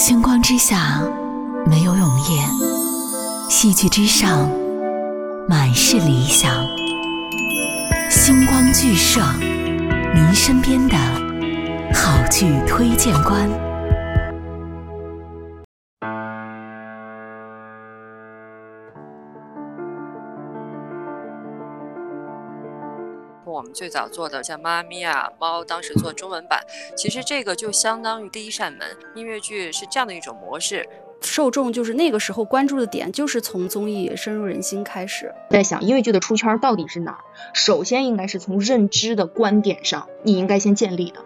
星光之下没有永夜，戏剧之上满是理想。星光剧社，您身边的好剧推荐官。我们最早做的像《妈咪啊》《猫》，当时做中文版，其实这个就相当于第一扇门。音乐剧是这样的一种模式，受众就是那个时候关注的点，就是从综艺深入人心开始。在想音乐剧的出圈到底是哪儿？首先应该是从认知的观点上，你应该先建立的。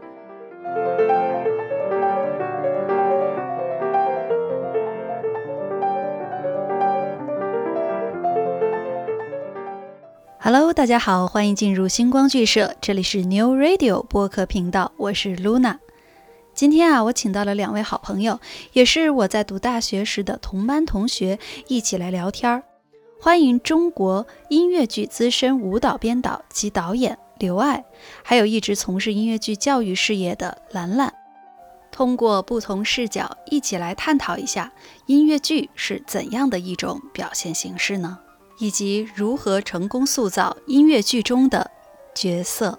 Hello，大家好，欢迎进入星光剧社，这里是 New Radio 播客频道，我是 Luna。今天啊，我请到了两位好朋友，也是我在读大学时的同班同学，一起来聊天儿。欢迎中国音乐剧资深舞蹈编导及导演刘爱，还有一直从事音乐剧教育事业的兰兰。通过不同视角，一起来探讨一下音乐剧是怎样的一种表现形式呢？以及如何成功塑造音乐剧中的角色。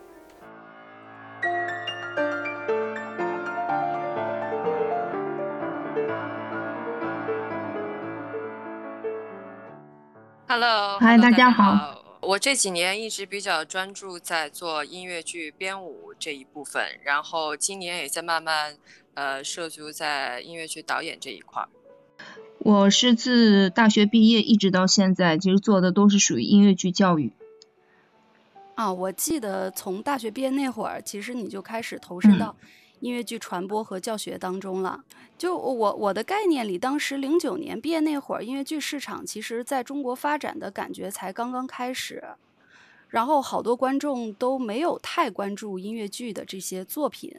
Hello，嗨，大家好。我这几年一直比较专注在做音乐剧编舞这一部分，然后今年也在慢慢呃涉足在音乐剧导演这一块儿。我是自大学毕业一直到现在，其实做的都是属于音乐剧教育。啊，我记得从大学毕业那会儿，其实你就开始投身到音乐剧传播和教学当中了。就我我的概念里，当时零九年毕业那会儿，音乐剧市场其实在中国发展的感觉才刚刚开始，然后好多观众都没有太关注音乐剧的这些作品。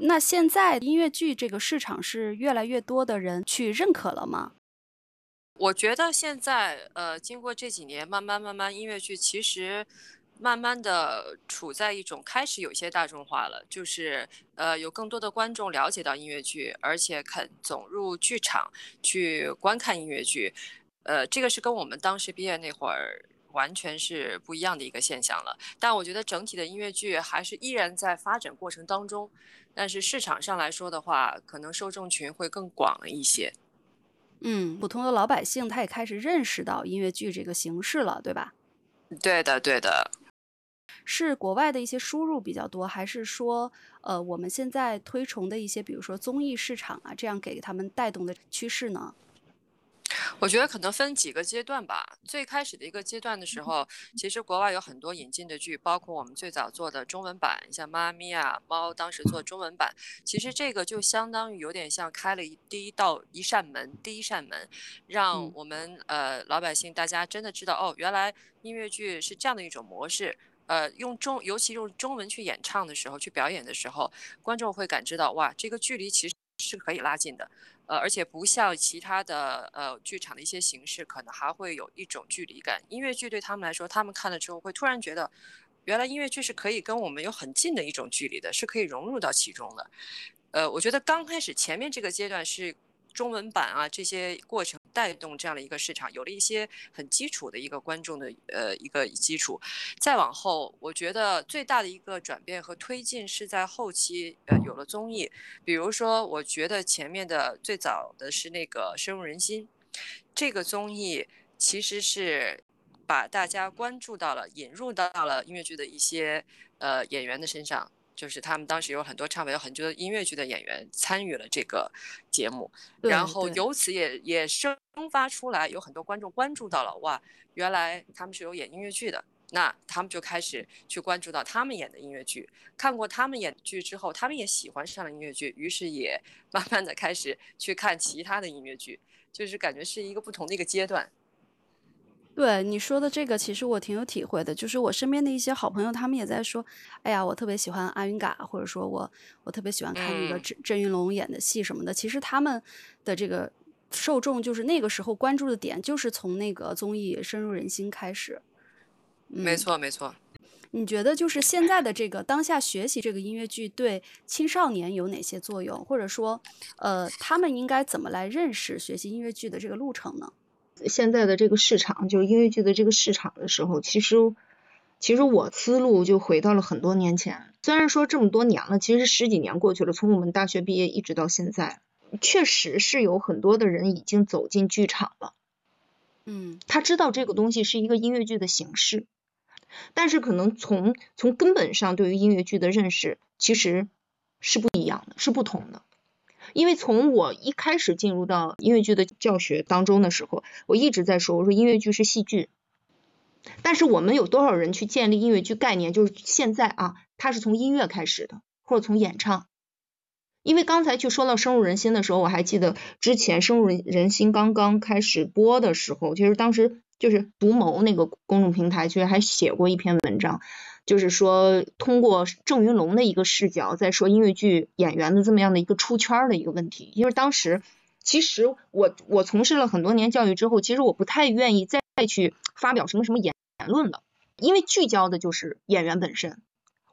那现在音乐剧这个市场是越来越多的人去认可了吗？我觉得现在，呃，经过这几年，慢慢慢慢，音乐剧其实慢慢的处在一种开始有些大众化了，就是呃，有更多的观众了解到音乐剧，而且肯走入剧场去观看音乐剧，呃，这个是跟我们当时毕业那会儿完全是不一样的一个现象了。但我觉得整体的音乐剧还是依然在发展过程当中，但是市场上来说的话，可能受众群会更广了一些。嗯，普通的老百姓他也开始认识到音乐剧这个形式了，对吧？对的，对的。是国外的一些输入比较多，还是说，呃，我们现在推崇的一些，比如说综艺市场啊，这样给他们带动的趋势呢？我觉得可能分几个阶段吧。最开始的一个阶段的时候，其实国外有很多引进的剧，包括我们最早做的中文版，像《妈咪呀》《猫》，当时做中文版，其实这个就相当于有点像开了一第一道一扇门，第一扇门，让我们呃老百姓大家真的知道哦，原来音乐剧是这样的一种模式。呃，用中尤其用中文去演唱的时候，去表演的时候，观众会感知到哇，这个距离其实是可以拉近的。呃，而且不像其他的呃剧场的一些形式，可能还会有一种距离感。音乐剧对他们来说，他们看了之后会突然觉得，原来音乐剧是可以跟我们有很近的一种距离的，是可以融入到其中的。呃，我觉得刚开始前面这个阶段是。中文版啊，这些过程带动这样的一个市场，有了一些很基础的一个观众的呃一个基础。再往后，我觉得最大的一个转变和推进是在后期，呃，有了综艺。比如说，我觉得前面的最早的是那个深入人心，这个综艺其实是把大家关注到了，引入到了音乐剧的一些呃演员的身上。就是他们当时有很多唱片、有很多音乐剧的演员参与了这个节目，然后由此也也生发出来，有很多观众关注到了，哇，原来他们是有演音乐剧的，那他们就开始去关注到他们演的音乐剧，看过他们演剧之后，他们也喜欢上了音乐剧，于是也慢慢的开始去看其他的音乐剧，就是感觉是一个不同的一个阶段。对你说的这个，其实我挺有体会的。就是我身边的一些好朋友，他们也在说：“哎呀，我特别喜欢阿云嘎，或者说我我特别喜欢看那个郑郑云龙演的戏什么的。”其实他们的这个受众，就是那个时候关注的点，就是从那个综艺深入人心开始。没错，没错。你觉得就是现在的这个当下学习这个音乐剧对青少年有哪些作用，或者说，呃，他们应该怎么来认识学习音乐剧的这个路程呢？现在的这个市场，就是音乐剧的这个市场的时候，其实，其实我思路就回到了很多年前。虽然说这么多年了，其实十几年过去了，从我们大学毕业一直到现在，确实是有很多的人已经走进剧场了。嗯，他知道这个东西是一个音乐剧的形式，但是可能从从根本上对于音乐剧的认识其实是不一样的，是不同的。因为从我一开始进入到音乐剧的教学当中的时候，我一直在说，我说音乐剧是戏剧，但是我们有多少人去建立音乐剧概念？就是现在啊，它是从音乐开始的，或者从演唱。因为刚才去说到深入人心的时候，我还记得之前深入人心刚刚开始播的时候，其实当时就是独谋那个公众平台，其实还写过一篇文章。就是说，通过郑云龙的一个视角，在说音乐剧演员的这么样的一个出圈的一个问题。因为当时，其实我我从事了很多年教育之后，其实我不太愿意再去发表什么什么言言论了，因为聚焦的就是演员本身。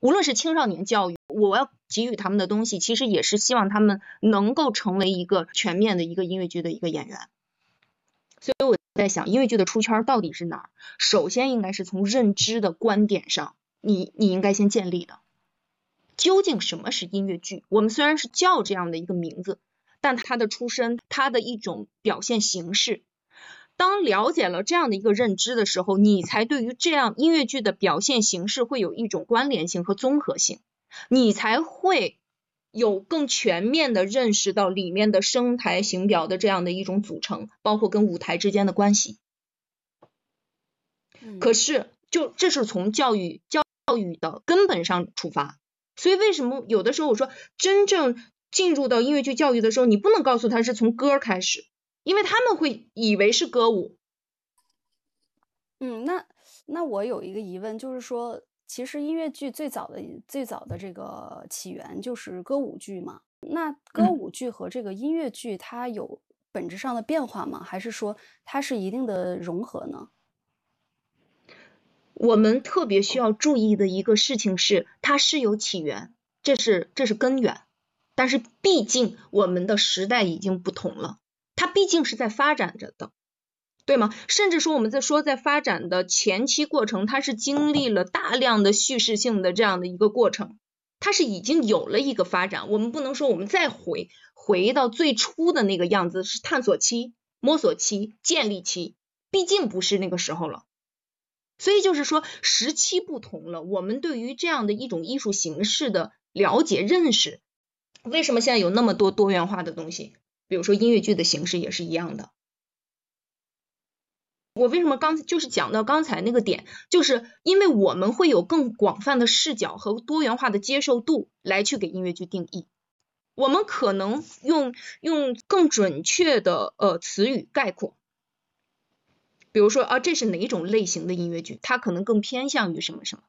无论是青少年教育，我要给予他们的东西，其实也是希望他们能够成为一个全面的一个音乐剧的一个演员。所以我在想，音乐剧的出圈到底是哪儿？首先应该是从认知的观点上。你你应该先建立的，究竟什么是音乐剧？我们虽然是叫这样的一个名字，但它的出身，它的一种表现形式，当了解了这样的一个认知的时候，你才对于这样音乐剧的表现形式会有一种关联性和综合性，你才会有更全面的认识到里面的声台形表的这样的一种组成，包括跟舞台之间的关系。可是，就这是从教育教。教育的根本上出发，所以为什么有的时候我说真正进入到音乐剧教育的时候，你不能告诉他是从歌开始，因为他们会以为是歌舞。嗯，那那我有一个疑问，就是说，其实音乐剧最早的最早的这个起源就是歌舞剧嘛？那歌舞剧和这个音乐剧它有本质上的变化吗？还是说它是一定的融合呢？我们特别需要注意的一个事情是，它是有起源，这是这是根源。但是毕竟我们的时代已经不同了，它毕竟是在发展着的，对吗？甚至说我们在说在发展的前期过程，它是经历了大量的叙事性的这样的一个过程，它是已经有了一个发展。我们不能说我们再回回到最初的那个样子，是探索期、摸索期、建立期，毕竟不是那个时候了。所以就是说，时期不同了，我们对于这样的一种艺术形式的了解、认识，为什么现在有那么多多元化的东西？比如说音乐剧的形式也是一样的。我为什么刚就是讲到刚才那个点，就是因为我们会有更广泛的视角和多元化的接受度来去给音乐剧定义，我们可能用用更准确的呃词语概括。比如说啊，这是哪一种类型的音乐剧？它可能更偏向于什么什么？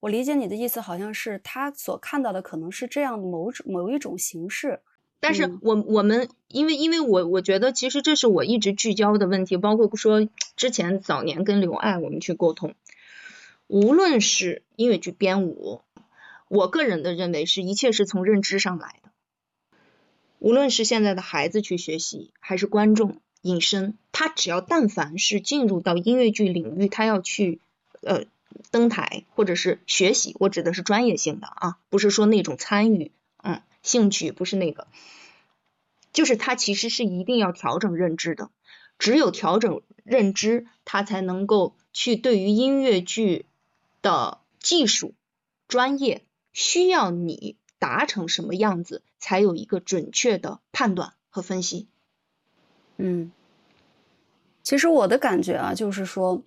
我理解你的意思，好像是他所看到的可能是这样某种某一种形式。但是我我们因为因为我我觉得其实这是我一直聚焦的问题，包括说之前早年跟刘爱我们去沟通，无论是音乐剧编舞，我个人的认为是一切是从认知上来的。无论是现在的孩子去学习，还是观众。隐身，他只要但凡是进入到音乐剧领域，他要去呃登台或者是学习，我指的是专业性的啊，不是说那种参与，嗯，兴趣不是那个，就是他其实是一定要调整认知的，只有调整认知，他才能够去对于音乐剧的技术专业需要你达成什么样子，才有一个准确的判断和分析。嗯，其实我的感觉啊，就是说，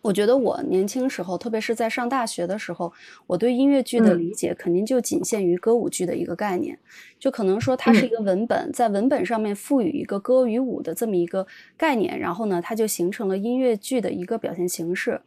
我觉得我年轻时候，特别是在上大学的时候，我对音乐剧的理解肯定就仅限于歌舞剧的一个概念，就可能说它是一个文本，在文本上面赋予一个歌与舞的这么一个概念，然后呢，它就形成了音乐剧的一个表现形式。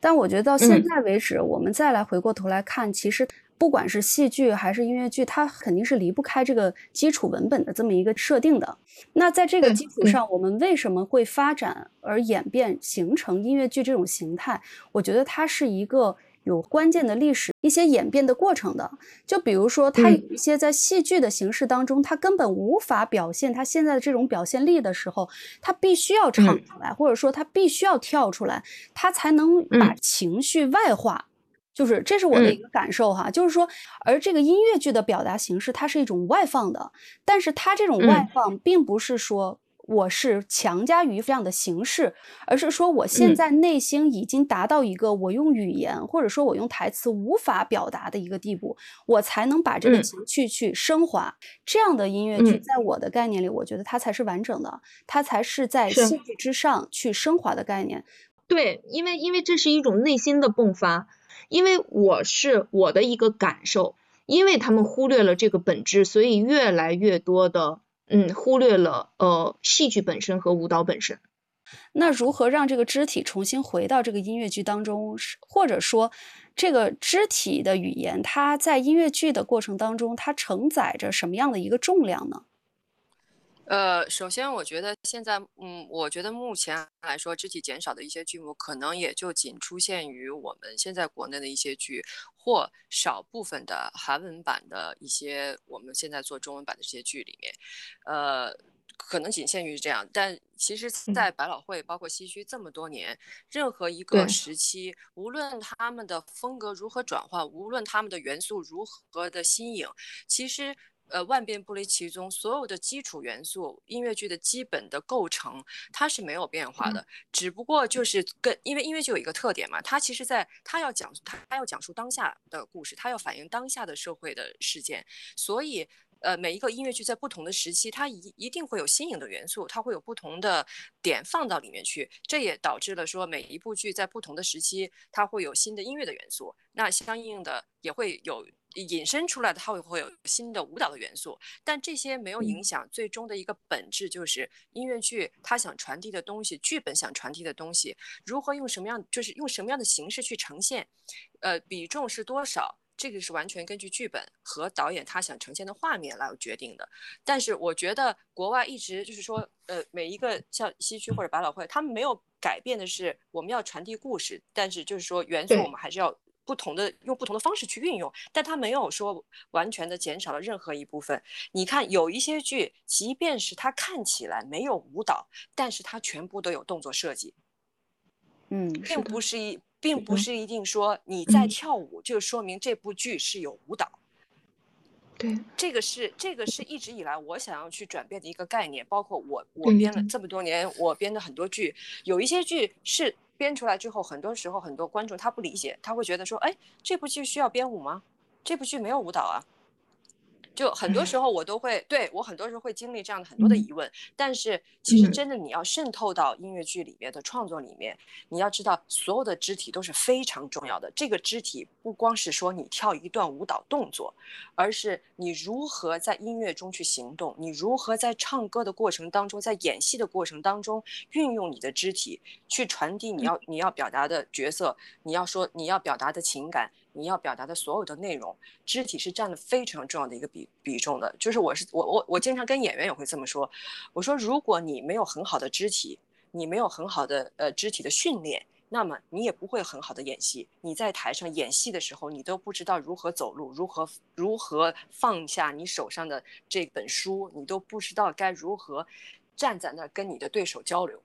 但我觉得到现在为止，我们再来回过头来看，其实。不管是戏剧还是音乐剧，它肯定是离不开这个基础文本的这么一个设定的。那在这个基础上，我们为什么会发展而演变形成音乐剧这种形态？我觉得它是一个有关键的历史一些演变的过程的。就比如说，它有嗯一些在戏剧的形式当中，它根本无法表现它现在的这种表现力的时候，它必须要唱嗯出来，或者说它必须要跳出来，它才能把嗯情绪外化。就是这是我的嗯。一个感受哈，就是说，而这个音乐剧的表达形式，它是一种外放的，但是它这种外嗯。放并不是说我是强加于这样的形式，而是说我现嗯。在内心已经达到一个我用语言或者说我用台词无法表达的一个地步，我才能把这个嗯。情绪去升华。这样的音乐剧，嗯。在我的概念里，我觉得它才是完整的，它才是在是。戏剧之上去升华的概念。对，因为因为这是一种内心的迸发，因为我是我的一个感受，因为他们忽略了这个本质，所以越来越多的嗯忽略了呃戏剧本身和舞蹈本身。那如何让这个肢体重新回到这个音乐剧当中，或者说，这个肢体的语言，它在音乐剧的过程当中，它承载着什么样的一个重量呢？呃，首先我觉得现在，嗯，我觉得目前来说，肢体减少的一些剧目，可能也就仅出现于我们现在国内的一些剧，或少部分的韩文版的一些我们现在做中文版的这些剧里面，呃，可能仅限于这样。但其实，在百老汇包括西区这么多年，任何一个时期，无论他们的风格如何转换，无论他们的元素如何的新颖，其实。呃，万变不离其宗，所有的基础元素，音乐剧的基本的构成，它是没有变化的。只不过就是跟因为音乐剧有一个特点嘛，它其实在它要讲它它要讲述当下的故事，它要反映当下的社会的事件，所以。呃，每一个音乐剧在不同的时期，它一一定会有新颖的元素，它会有不同的点放到里面去，这也导致了说每一部剧在不同的时期，它会有新的音乐的元素，那相应的也会有引申出来的，它会会有新的舞蹈的元素，但这些没有影响最终的一个本质，就是音乐剧它想传递的东西，剧本想传递的东西，如何用什么样，就是用什么样的形式去呈现，呃，比重是多少。这个是完全根据剧本和导演他想呈现的画面来决定的。但是我觉得国外一直就是说，呃，每一个像西区或者百老汇，他们没有改变的是我们要传递故事，但是就是说元素我们还是要不同的用不同的方式去运用，但它没有说完全的减少了任何一部分。你看有一些剧，即便是它看起来没有舞蹈，但是它全部都有动作设计，嗯，并不是一。并不是一定说你嗯在跳舞，就说明这部剧是有舞蹈。对，这个是这个是一直以来我想要去转变的一个概念。包括我我编了这么多年，我编的很多剧，有一些剧是编出来之后，很多时候很多观众他不理解，他会觉得说，哎，这部剧需要编舞吗？这部剧没有舞蹈啊。就很多时候我都会对我很多时候会经历这样的很多的疑问，但是其实真的你要渗透到音乐剧里面的创作里面，你要知道所有的肢体都是非常重要的。这个肢体不光是说你跳一段舞蹈动作，而是你如何在音乐中去行动，你如何在唱歌的过程当中，在演戏的过程当中运用你的肢体去传递你要你要表达的角色，你要说你要表达的情感。你要表达的所有的内容，肢体是占了非常重要的一个比比重的。就是我是我我我经常跟演员也会这么说，我说如果你没有很好的肢体，你没有很好的呃肢体的训练，那么你也不会很好的演戏。你在台上演戏的时候，你都不知道如何走路，如何如何放下你手上的这本书，你都不知道该如何站在那儿跟你的对手交流。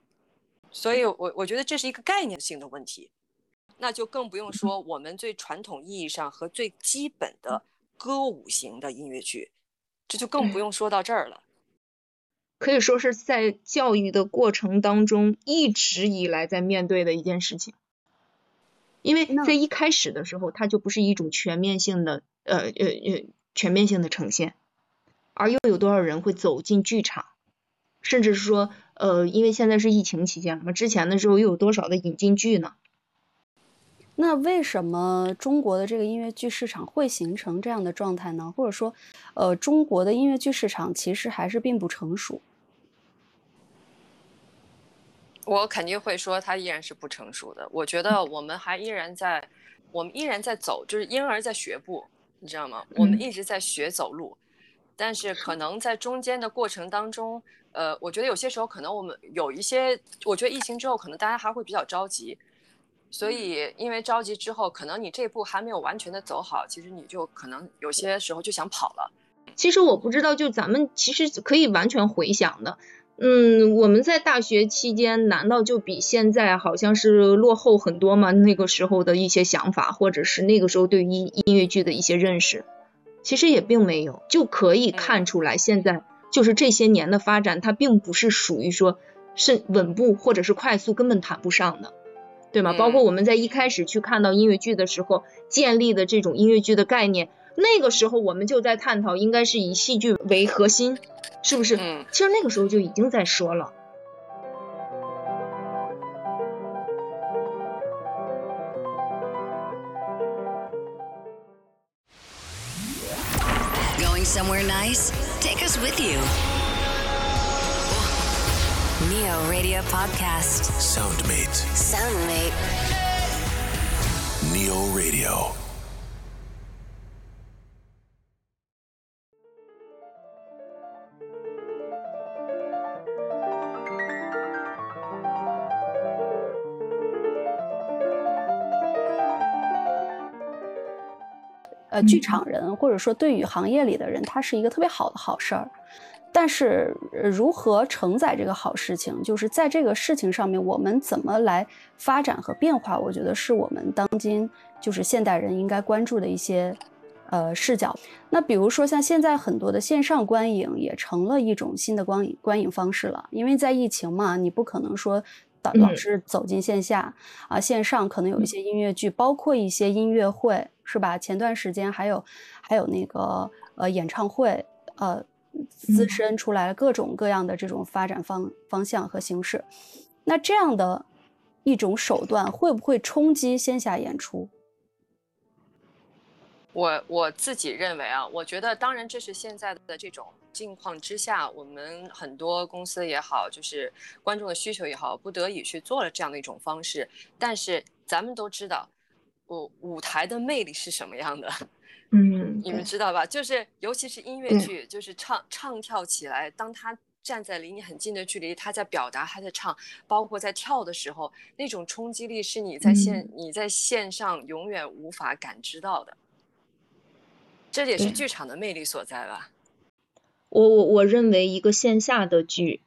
所以我我觉得这是一个概念性的问题。那就更不用说我们最传统意义上和最基本的歌舞型的音乐剧，这就更不用说到这儿了。可以说是在教育的过程当中一直以来在面对的一件事情，因为在一开始的时候，它就不是一种全面性的呃呃呃全面性的呈现，而又有多少人会走进剧场，甚至是说呃，因为现在是疫情期间嘛，之前的时候又有多少的引进剧呢？那为什么中国的这个音乐剧市场会形成这样的状态呢？或者说，呃，中国的音乐剧市场其实还是并不成熟。我肯定会说，它依然是不成熟的。我觉得我们还依然在，我们依然在走，就是婴儿在学步，你知道吗？我们一直在学走路，但是可能在中间的过程当中，呃，我觉得有些时候可能我们有一些，我觉得疫情之后可能大家还会比较着急。所以因为着急之后，可能你这步还没有完全的走好，其实你就可能有些时候就想跑了。其实我不知道，就咱们其实可以完全回想的。嗯，我们在大学期间，难道就比现在好像是落后很多吗？那个时候的一些想法，或者是那个时候对于音乐剧的一些认识，其实也并没有，就可以看出来，现在就是这些年的发展，它并不是属于说是稳步或者是快速，根本谈不上的，对吗？包括我们在一开始去看到音乐剧的时候，建立的这种音乐剧的概念。那个时候我们就在探讨，应该是以戏剧为核心，是不是？嗯，其实那个时候就已经在说了。Going somewhere nice? Take us with you. Neo Radio Podcast. Soundmate. Soundmate. Neo Radio. 呃，剧场人或者说对于行业里的人，他是一个特别好的好事儿。 但是如何承载这个好事情，就是在这个事情上面，我们怎么来发展和变化，我觉得是我们当今就是现代人应该关注的一些呃视角。那比如说像现在很多的线上观影也成了一种新的观影观影方式了，因为在疫情嘛，你不可能说老是走进线下啊，线上可能有一些音乐剧，包括一些音乐会。是吧？前段时间还有还有那个呃演唱会，呃滋生出来了各种各样的这种发展方方向和形式。那这样的一种手段会不会冲击线下演出？我我自己认为啊，我觉得当然这是现在的这种境况之下，我们很多公司也好，就是观众的需求也好，不得已去做了这样的一种方式。但是咱们都知道。舞舞台的魅力是什么样的？嗯，你们知道吧？就是尤其是音乐剧，就是唱唱跳起来，当他站在离你很近的距离，他在表达，他在唱，包括在跳的时候，那种冲击力是你在线你在线上永远无法感知到的。这也是剧场的魅力所在吧？我我我认为一个线下的剧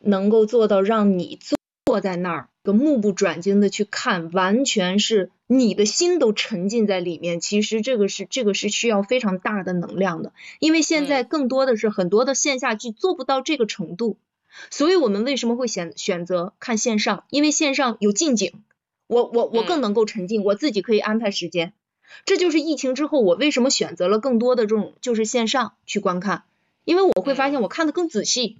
能够做到让你坐坐在那儿。个目不转睛的去看，完全是你的心都沉浸在里面。其实这个是这个是需要非常大的能量的，因为现在更多的是很多的线下剧做不到这个程度，所以我们为什么会选选择看线上？因为线上有近景，我我我更能够沉浸，我自己可以安排时间。这就是疫情之后我为什么选择了更多的这种就是线上去观看，因为我会发现我看的更仔细。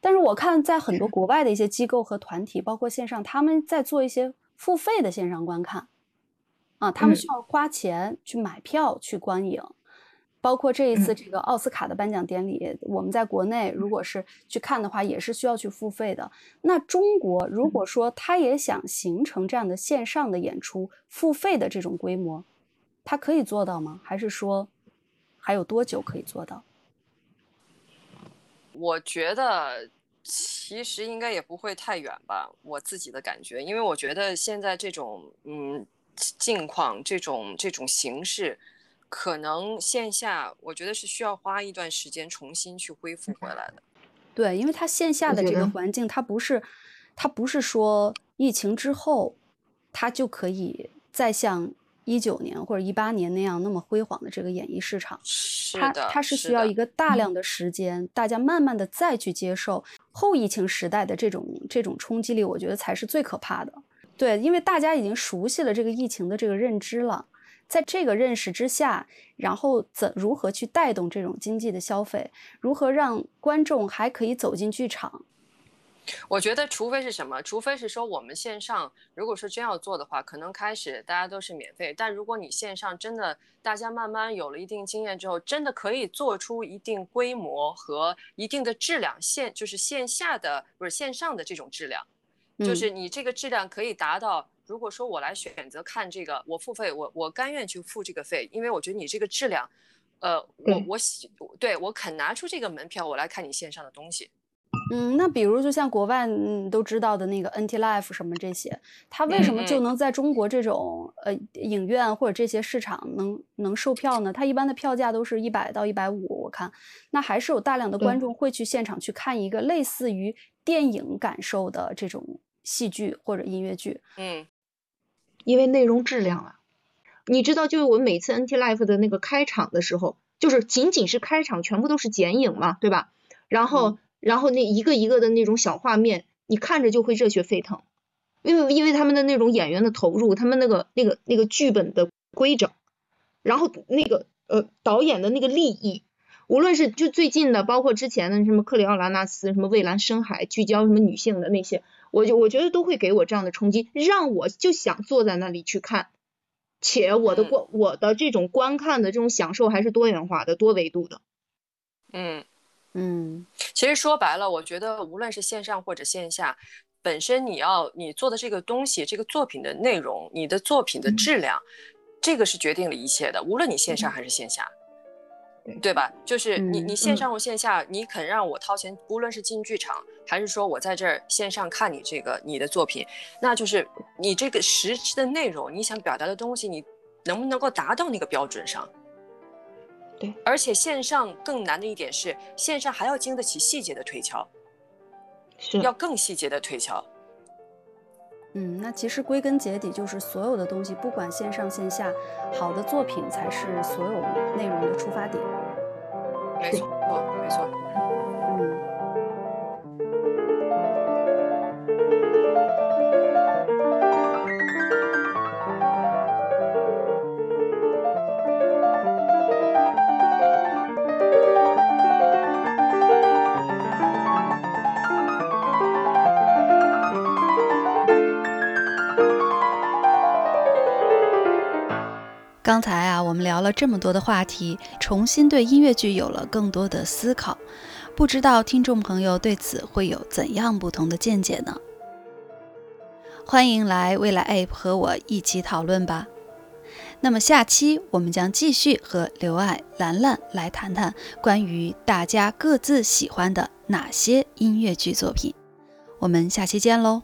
但是我看在很多国外的一些机构和团体，包括线上，他们在做一些付费的线上观看，啊，他们需要花钱去买票去观影。包括这一次这个奥斯卡的颁奖典礼，我们在国内如果是去看的话，也是需要去付费的。那中国如果说他也想形成这样的线上的演出付费的这种规模，他可以做到吗？还是说还有多久可以做到？我觉得其实应该也不会太远吧，我自己的感觉，因为我觉得现在这种嗯境况，这种这种形式，可能线下我觉得是需要花一段时间重新去恢复回来的。对，因为它线下的这个环境，它不是它不是说疫情之后，它就可以再像。一九年或者一八年那样那么辉煌的这个演艺市场，它它是需要一个大量的时间，大家慢慢的再去接受后疫情时代的这种这种冲击力，我觉得才是最可怕的。对，因为大家已经熟悉了这个疫情的这个认知了，在这个认识之下，然后怎如何去带动这种经济的消费，如何让观众还可以走进剧场。我觉得，除非是什么，除非是说我们线上，如果说真要做的话，可能开始大家都是免费。但如果你线上真的，大家慢慢有了一定经验之后，真的可以做出一定规模和一定的质量，线就是线下的不是线上的这种质量，就是你这个质量可以达到。如果说我来选择看这个，我付费，我我甘愿去付这个费，因为我觉得你这个质量，呃，我我喜对我肯拿出这个门票，我来看你线上的东西。嗯，那比如就像国外嗯都知道的那个 NT Life 什么这些，它为什么就能在中国这种呃影院或者这些市场能能售票呢？它一般的票价都是一百到一百五，我看那还是有大量的观众会去现场去看一个类似于电影感受的这种戏剧或者音乐剧。嗯，因为内容质量啊，你知道，就是我每次 NT Life 的那个开场的时候，就是仅仅是开场，全部都是剪影嘛，对吧？然后。然后那一个一个的那种小画面，你看着就会热血沸腾，因为因为他们的那种演员的投入，他们那个那个那个剧本的规整，然后那个呃导演的那个立意，无论是就最近的，包括之前的什么克里奥拉纳斯，什么蔚蓝深海，聚焦什么女性的那些，我就我觉得都会给我这样的冲击，让我就想坐在那里去看，且我的观我的这种观看的这种享受还是多元化的、多维度的，嗯。嗯，其实说白了，我觉得无论是线上或者线下，本身你要你做的这个东西，这个作品的内容，你的作品的质量，这个是决定了一切的。无论你线上还是线下，对吧？就是你你线上或线下，你肯让我掏钱，无论是进剧场，还是说我在这儿线上看你这个你的作品，那就是你这个实质的内容，你想表达的东西，你能不能够达到那个标准上？对，而且线上更难的一点是，线上还要经得起细节的推敲，是要更细节的推敲。嗯，那其实归根结底就是所有的东西，不管线上线下，好的作品才是所有内容的出发点。没错，没错。刚才啊，我们聊了这么多的话题，重新对音乐剧有了更多的思考。不知道听众朋友对此会有怎样不同的见解呢？欢迎来未来 App 和我一起讨论吧。那么下期我们将继续和刘爱、兰兰来谈谈关于大家各自喜欢的哪些音乐剧作品。我们下期见喽！